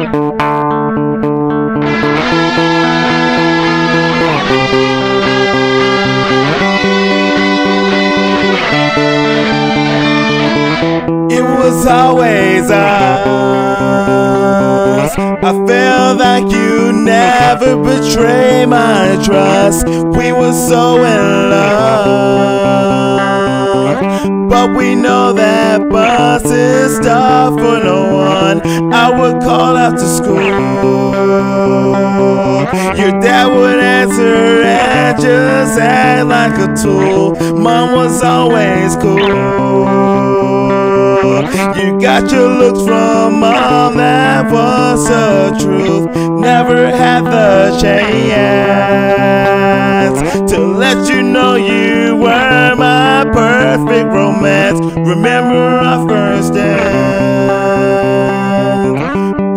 It was always us. I felt like you never betrayed my trust. We were so in love. But we know that buses stop for no one. I would call after school. Your dad would answer and just act like a tool. Mom was always cool. You got your looks from mom, that was the truth. Never had the chance to let you know you were my perfect romance. Remember our first dance.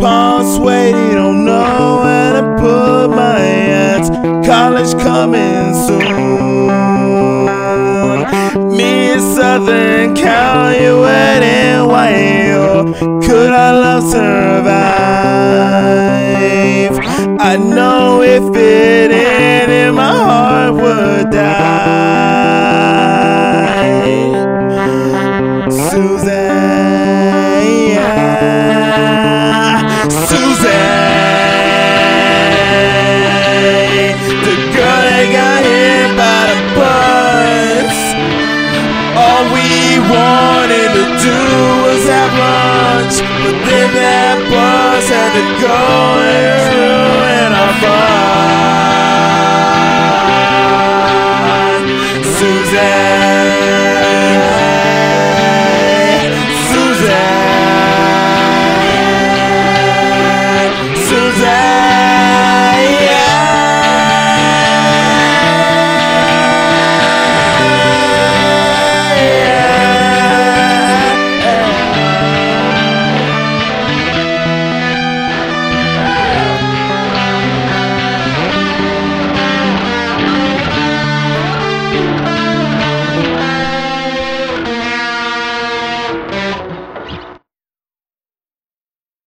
Palms sweaty, don't know where to put my hands. College coming soon. Me and Southern Cal, you and wild. Could our love survive? I know if it Susan, the girl that got hit by the bus. All we wanted to do was have lunch, but then that bus had to go.